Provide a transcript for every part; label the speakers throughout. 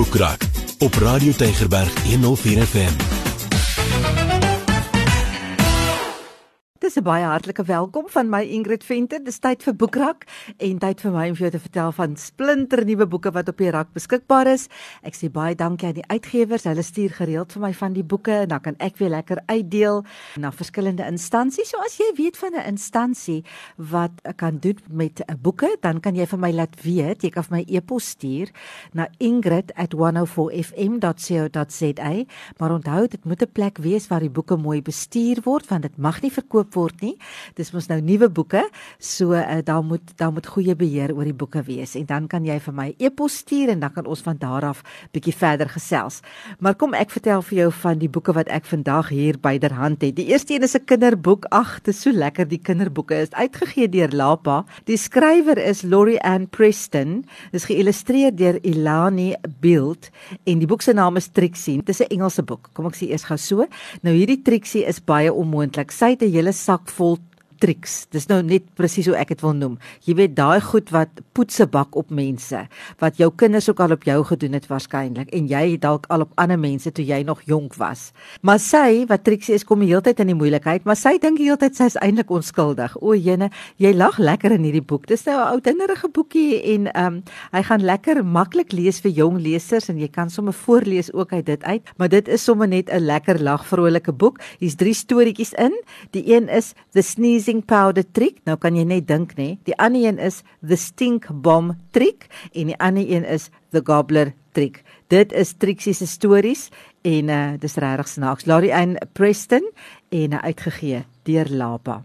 Speaker 1: Boekrak op Radio Tygerberg 104 FM.
Speaker 2: 'n baie hartlike welkom van my Ingrid Venter. Dis tyd vir boekrak en tyd vir my om vir jou te vertel van splinter nuwe boeke wat op die rak beskikbaar is. Ek sê baie dankie aan die uitgewers. Hulle stuur gereeld vir my van die boeke en dan kan ek weer lekker uitdeel na verskillende instansies. So as jy weet van 'n instansie wat kan doen met 'n boeke, dan kan jy vir my laat weet. Jy kan vir my e-pos stuur na ingrid@104fm.co.za. Maar onthou, dit moet 'n plek wees waar die boeke mooi bestuur word want dit mag nie verkoop word nie. Dis mos nou nuwe boeke, so uh, daar moet daar moet goeie beheer oor die boeke wees en dan kan jy vir my e-pos stuur en dan kan ons van daar af bietjie verder gesels. Maar kom ek vertel vir jou van die boeke wat ek vandag hier byderhand het. Die eerste een is 'n kinderboek. Ag, dit is so lekker die kinderboeke is uitgegee deur Lapa. Die skrywer is Laurie Ann Preston. Dit is geïllustreer deur Ilani Bild en die boek se naam is Trixie. Dit is 'n Engelse boek. Kom ek sê eers gou so. Nou hierdie Trixie is baie onmoontlik. Sy het 'n hele sak vol tricks. Dis nou net presies hoe ek dit wil noem. Jy weet daai goed wat poetse bak op mense, wat jou kinders ook al op jou gedoen het waarskynlik en jy dalk al op ander mense toe jy nog jonk was. Maar sy wat Trixie is kom die hele tyd in die moeilikheid, maar sy dink die hele tyd sy is eintlik onskuldig. O jene, jy lag lekker in hierdie boek. Dis nou 'n ou dingerige boekie en ehm um, hy gaan lekker maklik lees vir jong lesers en jy kan sommer voorlees ook uit dit uit, maar dit is sommer net 'n lekker lag vrolike boek. Hier's drie storieetjies in. Die een is The Sneezing missing powder trick. Nou kan jy net dink nê. Die ander een is the stink bomb trick en die ander een is the gobbler trick. Dit is Trixie se stories en uh dis regtig snaaks. Larry Ann Preston en uh, uitgegee deur Lapa.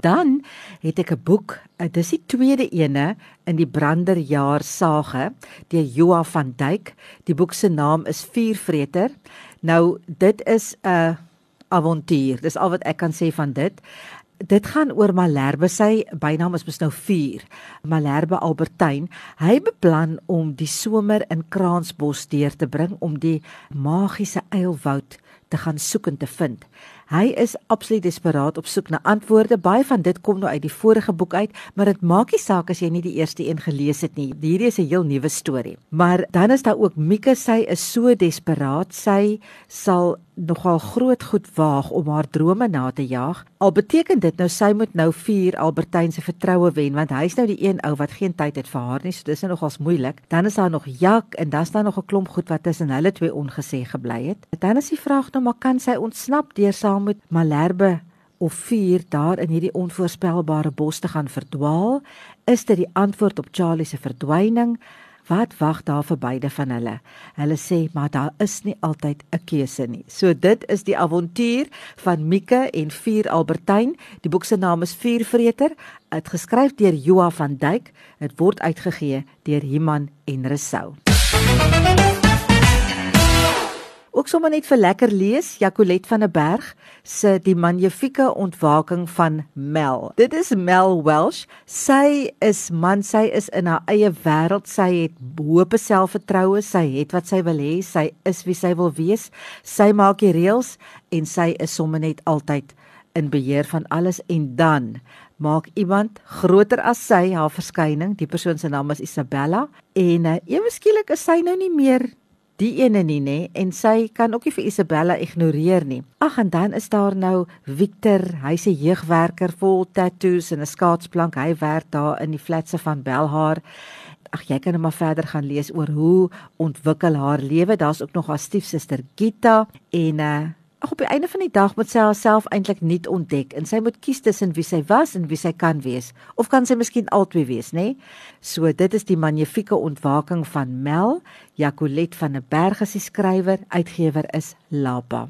Speaker 2: Dan het ek 'n boek, uh, dis die tweede ene in die Branderjaar sage deur Joa van Duyk. Die boek se naam is Vuurvreter. Nou dit is 'n uh, avontuur. Dis al wat ek kan sê van dit. Dit gaan oor Malherbe. Sy bynaam is mos nou 4. Malherbe Albertyn. Hy beplan om die somer in Kransbos deur te bring om die magiese eilwoud te gaan soek en te vind. Hy is absoluut desperaat op soek na antwoorde. Baie van dit kom nou uit die vorige boek uit, maar dit maak nie saak as jy nie die eerste een gelees het nie. Hierdie is 'n heel nuwe storie. Maar dan is daar ook Mieke, sy is so desperaat. Sy sal nogal groot goed waag om haar drome na te jaag. Al beteken dit nou sy moet nou vier Albertyn se vertroue wen want hy's nou die een ou wat geen tyd het vir haar nie. So dis nou nogals moeilik. Dan is daar nog Jak en dan's daar nog 'n klomp goed wat tussen hulle twee ongesê gebly het. Dan is die vraag nou maar kan sy ontsnap deur saam met Malherbe of vier daar in hierdie onvoorspelbare bos te gaan verdwaal? Is dit die antwoord op Charlie se verdwyning? Wat wag daar vir beide van hulle? Hulle sê maar daar is nie altyd 'n keuse nie. So dit is die avontuur van Mieke en Vier Albertyn. Die boek se naam is Vuurvreter, uitgeskryf deur Joa van Duyk. Dit word uitgegee deur Iman en Resou. Ook sommer net vir lekker lees, Jacolet van der Berg se Die Magnifieke Ontwaking van Mel. Dit is Mel Welsh. Sy is man, sy is in haar eie wêreld. Sy het hoë selfvertroue, sy het wat sy wil hê, sy is wie sy wil wees. Sy maak die reëls en sy is sommer net altyd in beheer van alles en dan maak iemand groter as sy haar verskyning. Die persoon se naam is Isabella en uh, ewe skielik is sy nou nie meer die ene nie nê en sy kan ook nie vir Isabella ignoreer nie. Ag en dan is daar nou Victor, hy's 'n jeugwerker vol tattoos en 'n skaatsplank. Hy werk daar in die flatse van Belhar. Ag jy kan net maar verder gaan lees oor hoe ontwikkel haar lewe. Daar's ook nog haar stiefsuster Gita en uh Ag op die einde van die dag moet sy haarself eintlik nuut ontdek en sy moet kies tussen wie sy was en wie sy kan wees. Of kan sy miskien albei wees nê? So dit is die magnifieke ontwaking van Mel. Jacolet van der Berg is die skrywer. Uitgewer is Lapa.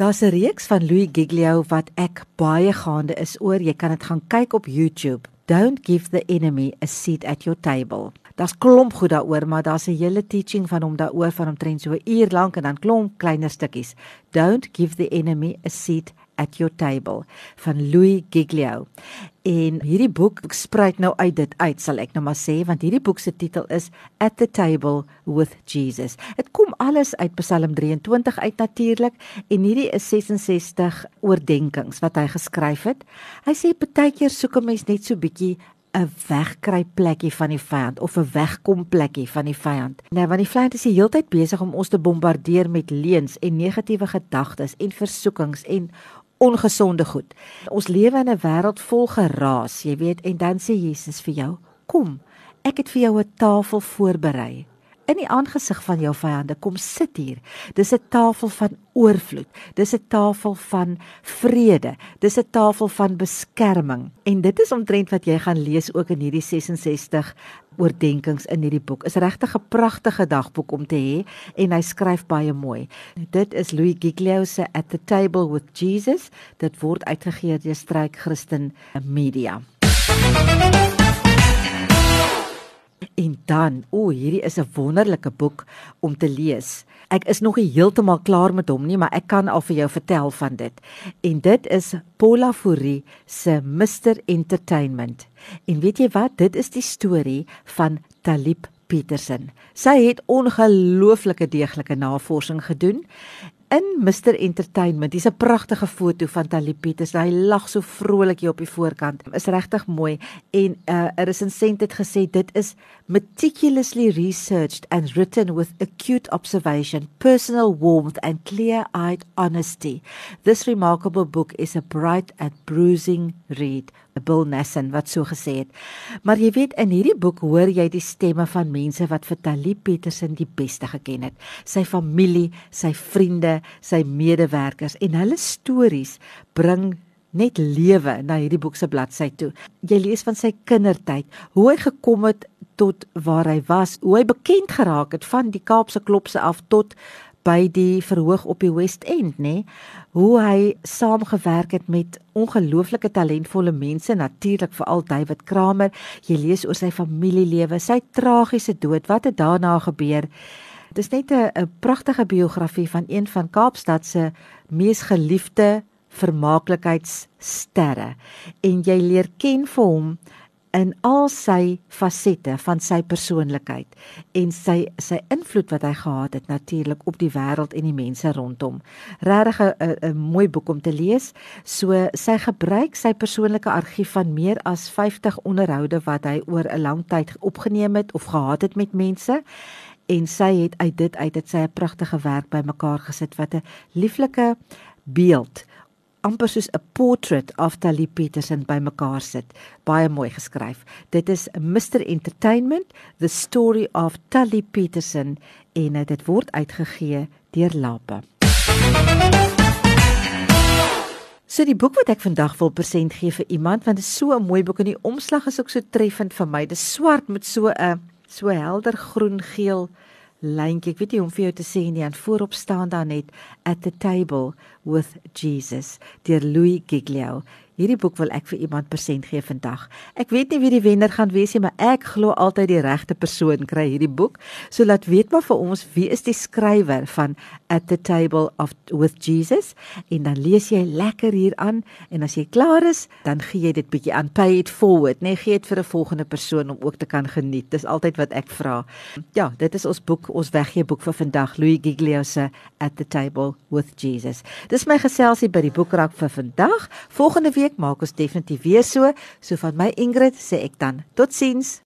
Speaker 2: Daar's 'n reeks van Louis Giglio wat ek baie gaande is oor. Jy kan dit gaan kyk op YouTube. Don't give the enemy a seat at your table Daar's klomp goed daaroor, maar daar's 'n hele teaching van hom daaroor van omtrent so 'n uur lank en dan klomp kleiner stukkies. Don't give the enemy a seat at Your Table van Louis Giglio. En hierdie boek spruit nou uit dit uit, sal ek nou maar sê, want hierdie boek se titel is At the Table with Jesus. Dit kom alles uit Psalm 23 uit natuurlik en hierdie is 66 oordeenkings wat hy geskryf het. Hy sê partykeer soek 'n mens net so bietjie 'n wegkry plekkie van die vyand of 'n wegkom plekkie van die vyand. Nou want die vyand is die hele tyd besig om ons te bombardeer met leuns en negatiewe gedagtes en versoekings en ongesonde goed. Ons lewe in 'n wêreld vol geraas, jy weet, en dan sê Jesus vir jou: "Kom, ek het vir jou 'n tafel voorberei in die aangesig van jou vyande kom sit hier. Dis 'n tafel van oorvloed. Dis 'n tafel van vrede. Dis 'n tafel van beskerming. En dit is omtrent wat jy gaan lees ook in hierdie 66 oordeenkings in hierdie boek. Is regtig 'n pragtige dagboek om te hê en hy skryf baie mooi. Dit is Louis Giglio se At the Table with Jesus. Dit word uitgegee deur Struik Christen Media. En dan, o, hierdie is 'n wonderlike boek om te lees. Ek is nog nie heeltemal klaar met hom nie, maar ek kan al vir jou vertel van dit. En dit is Paula Fourie se Mr Entertainment. En weet jy wat? Dit is die storie van Talib Petersen. Sy het ongelooflike deeglike navorsing gedoen in Mr Entertainment. Dis 'n pragtige foto van Tali Pieters. Hy lag so vrolik hier op die voorkant. Is regtig mooi en 'n uh, resensent het gesê dit is meticulously researched and written with acute observation, personal warmth and clear-eyed honesty. This remarkable book is a bright and bruising read. Bill Nassen wat so gesê het. Maar jy weet in hierdie boek hoor jy die stemme van mense wat vir Tali Petersen die beste geken het. Sy familie, sy vriende, sy medewerkers en hulle stories bring net lewe na hierdie boek se bladsy toe. Jy lees van sy kindertyd, hoe hy gekom het tot waar hy was, hoe hy bekend geraak het van die Kaapse klopse af tot by die verhoog op die West End, nê? Hoe hy saamgewerk het met ongelooflike talentvolle mense, natuurlik veral David Kramer. Jy lees oor sy familielewe, sy tragiese dood, wat het daarna gebeur? Dit is net 'n pragtige biografie van een van Kaapstad se mees geliefde vermaaklikheidssterre en jy leer ken vir hom in al sy fasette van sy persoonlikheid en sy sy invloed wat hy gehad het natuurlik op die wêreld en die mense rondom. Regtig 'n mooi boek om te lees. So sy gebruik sy persoonlike argief van meer as 50 onderhoude wat hy oor 'n lang tyd opgeneem het of gehad het met mense en sy het uit dit uit het sy 'n pragtige werk bymekaar gesit wat 'n lieflike beeld amper soos 'n portrait of Tali Petersen bymekaar sit. Baie mooi geskryf. Dit is Mr Entertainment, The Story of Tali Petersen en dit word uitgegee deur Lape. So die boek wat ek vandag wil present gee vir iemand want dit is so 'n mooi boek en die omslag is ook so treffend vir my. Dit swart met so 'n so helder groen geel lyntjie. Ek weet nie hoe om vir jou te sê nie. En voorop staan daar net at the table with Jesus deur Louis Giglio. Hierdie boek wil ek vir iemand persent gee vandag. Ek weet nie wie die wenner gaan wees nie, maar ek glo altyd die regte persoon kry hierdie boek. So laat weet maar vir ons wie is die skrywer van At the Table of with Jesus en dan lees jy lekker hier aan en as jy klaar is, dan gee jy dit bietjie aan pay it forward, nee, gee dit vir 'n volgende persoon om ook te kan geniet. Dis altyd wat ek vra. Ja, dit is ons boek, ons weggee boek vir vandag, Louis Giglio se At the Table with Jesus. Dis my geselsie by die boekrak vir vandag. Volgende week maak ons definitief weer so. So van my Ingrid sê ek dan totsiens.